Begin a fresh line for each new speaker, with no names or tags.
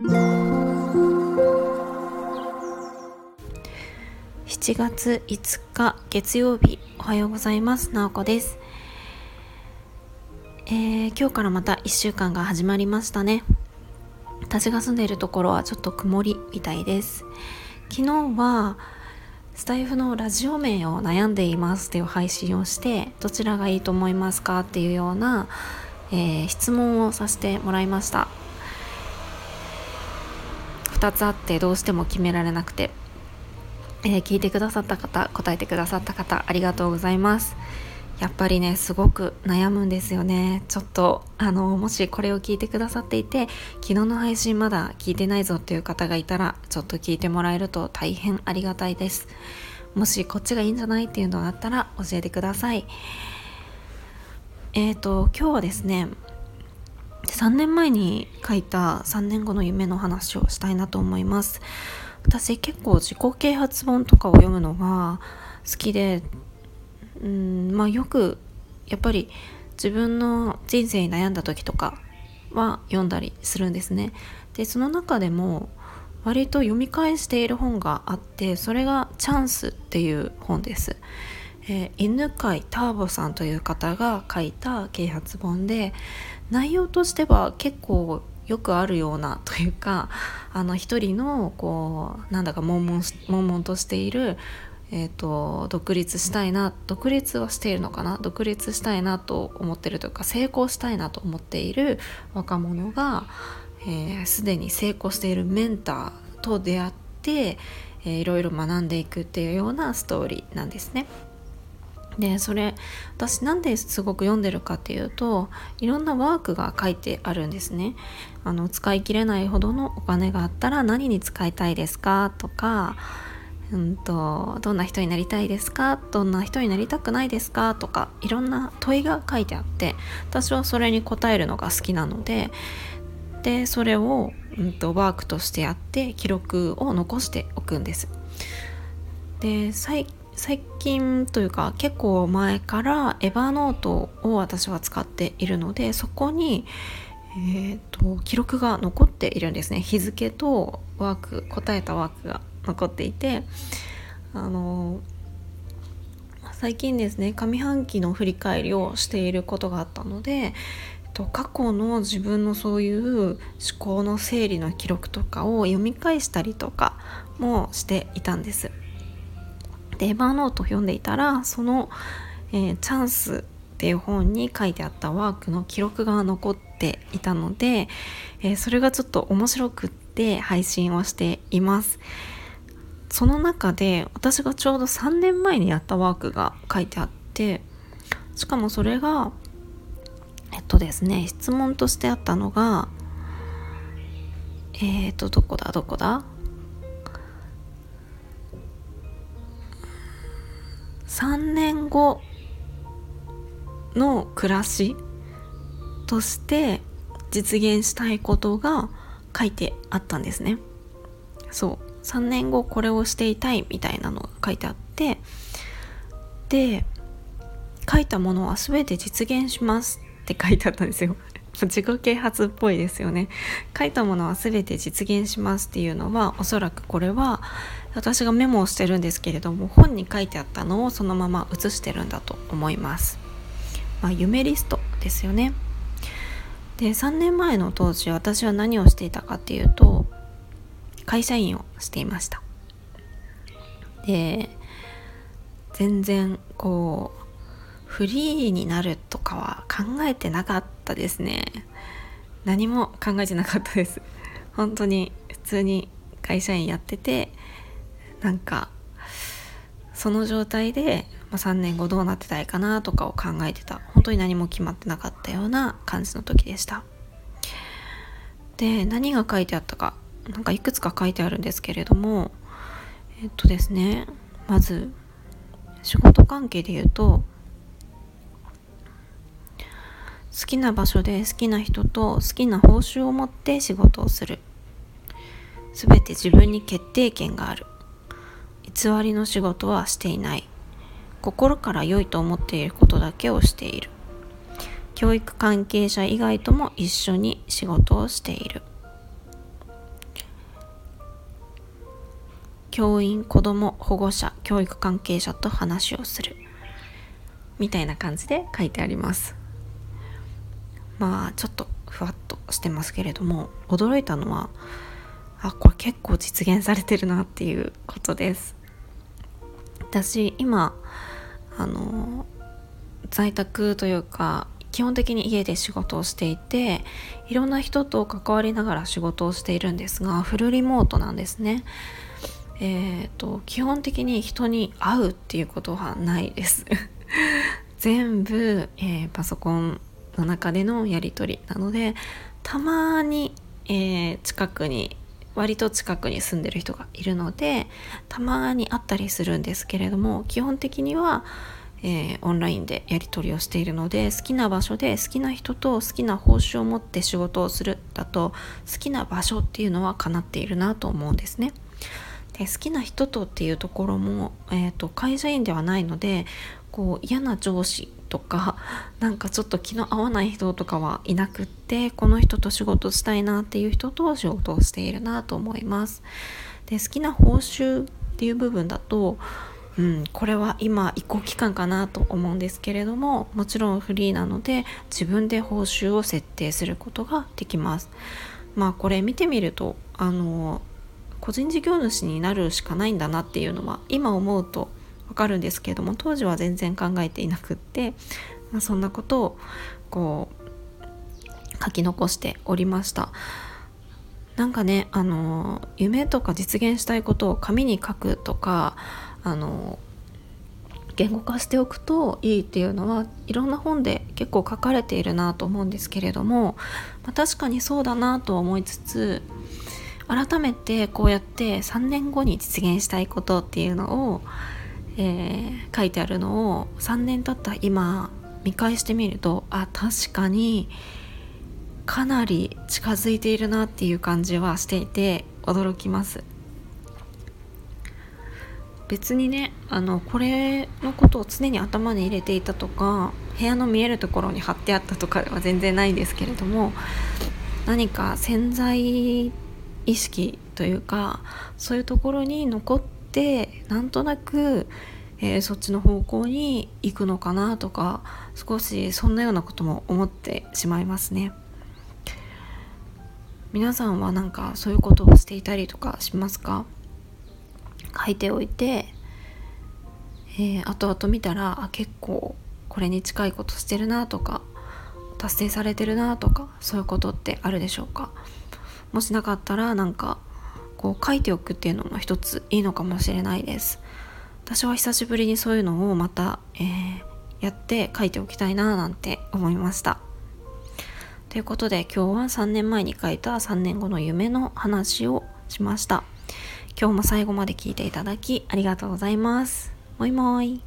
7月5日月曜日おはようございます。なおこです、えー、今日からまた1週間が始まりましたね。私が住んでいるところはちょっと曇りみたいです。昨日はスタイフのラジオ名を悩んでいますっていう配信をしてどちらがいいと思いますかっていうような、えー、質問をさせてもらいました。2つあってどうしても決められなくて。えー、聞いてくださった方答えてくださった方ありがとうございます。やっぱりねすごく悩むんですよね。ちょっとあのもしこれを聞いてくださっていて昨日の配信まだ聞いてないぞっていう方がいたらちょっと聞いてもらえると大変ありがたいです。もしこっちがいいんじゃないっていうのがあったら教えてください。えっ、ー、と今日はですね3年前に書いた3年後の夢の話をしたいなと思います。私結構自己啓発本とかを読むのが好きでうんまあよくやっぱり自分の人生に悩んだ時とかは読んだりするんですね。でその中でも割と読み返している本があってそれが「チャンス」っていう本です、えー、犬飼ターボさんという方が書いた啓発本で内容としては結構よくあるようなというかあの一人のこうなんだか悶々悶々としているえーと、独立したいな独立はしているのかな独立したいなと思ってるというか成功したいなと思っている若者がすで、ー、に成功しているメンターと出会って、えー、いろいろ学んでいくっていうようなストーリーなんですね。でそれ私なんですごく読んでるかっていうといろんなワークが書いてあるんですね。あの使い切れないほどのお金があったら何に使いたいですか？とかうんとどんな人になりたいですか？どんな人になりたくないですか？とかいろんな問いが書いてあって私はそれに答えるのが好きなのででそれを、うんと、ワークとしてやって記録を残しておくんです。で最最近というか結構前からエヴァノートを私は使っているのでそこに、えーと、記録が残っているんですね日付とワーク答えたワークが残っていてあの最近ですね上半期の振り返りをしていることがあったのでと過去の自分のそういう思考の整理の記録とかを読み返したりとかもしていたんです。でエヴァーノートを読んでいたらその、えー、チャンスっていう本に書いてあったワークの記録が残っていたので、えー、それがちょっと面白くって配信をしています。その中で私がちょうど3年前にやったワークが書いてあってしかもそれがえっとですね質問としてあったのがえっ、とどこだどこだ？年後の暮らしとして実現したいことが書いてあったんですね。そう。3年後これをしていたいみたいなのが書いてあってで書いたものは全て実現しますって書いてあったんですよ。自己啓発っぽいですよね。書いたものは全て実現しますっていうのはおそらくこれは私がメモをしてるんですけれども本に書いてあったのをそのまま写してるんだと思います、まあ、夢リストですよね。で3年前の当時私は何をしていたかっていうと会社員をしていました。で全然こうフリーになるとかは考えてなかったですね。何も考えてなかったです。本当に普通に会社員やっててなんかその状態で、ま、3年後どうなってたいかなとかを考えてた。本当に何も決まってなかったような感じの時でした。で何が書いてあったかなんかいくつか書いてあるんですけれどもえっとですねまず仕事関係で言うと好きな場所で好きな人と好きな報酬を持って仕事をする。全て自分に決定権がある。偽りの仕事はしていない。心から良いと思っていることだけをしている。教育関係者以外とも一緒に仕事をしている。教員子ども保護者教育関係者と話をする。みたいな感じで書いてあります。まあちょっとふわっとしてますけれども驚いたのはあこれ結構実現されてるなっていうことです私今あの在宅というか基本的に家で仕事をしていていろんな人と関わりながら仕事をしているんですがフルリモートなんですね。えーと、基本的に人に会うっていうことはないです 全部、えー、パソコンの中でのやり取りなのでたまに、えー、近くに割と近くに住んでる人がいるのでたまに会ったりするんですけれども基本的にはえー、オンラインでやり取りをしているので好きな場所で好きな人と好きな報酬を持って仕事をするだと好きな場所っていうのは叶っているなと思うんですね。で好きな人とっていうところも、えーと、会社員ではないのでこう嫌な上司とか なんかちょっと気の合わない人とかはいなくってこの人と仕事したいなっていう人と仕事をしているなと思います。で好きな報酬っていう部分だとうん、これは今移行期間かなと思うんですけれどももちろんフリーなので自分で報酬を設定することができますまあこれ見てみるとあの個人事業主になるしかないんだなっていうのは今思うとわかるんですけれども当時は全然考えていなくって、まあ、そんなことをこう書き残しておりました。なんかねあの夢とか実現したいことを紙に書くとかあの言語化しておくといいっていうのはいろんな本で結構書かれているなと思うんですけれども、まあ、確かにそうだなと思いつつ改めてこうやって3年後に実現したいことっていうのを、えー、書いてあるのを3年経った今見返してみるとあ確かにかなり近づいているなっていう感じはしていて驚きます。別にねあのこれのことを常に頭に入れていたとか部屋の見えるところに貼ってあったとかでは全然ないんですけれども何か潜在意識というかそういうところに残ってなんとなく、えー、そっちの方向に行くのかなとか少しそんなようなことも思ってしまいますね。皆さんはなんかそういうことをしていたりとかしますか？書いておいて、えー、後々見たらあ結構これに近いことしてるなとか達成されてるなとかそういうことってあるでしょうか？もしなかったらなんかこう書いておくっていうのも一ついいのかもしれないです私は久しぶりにそういうのをまた、えー、やって書いておきたいななんて思いましたということで今日は3年前に書いた3年後の夢の話をしました今日も最後まで聞いていただきありがとうございます。もいもい。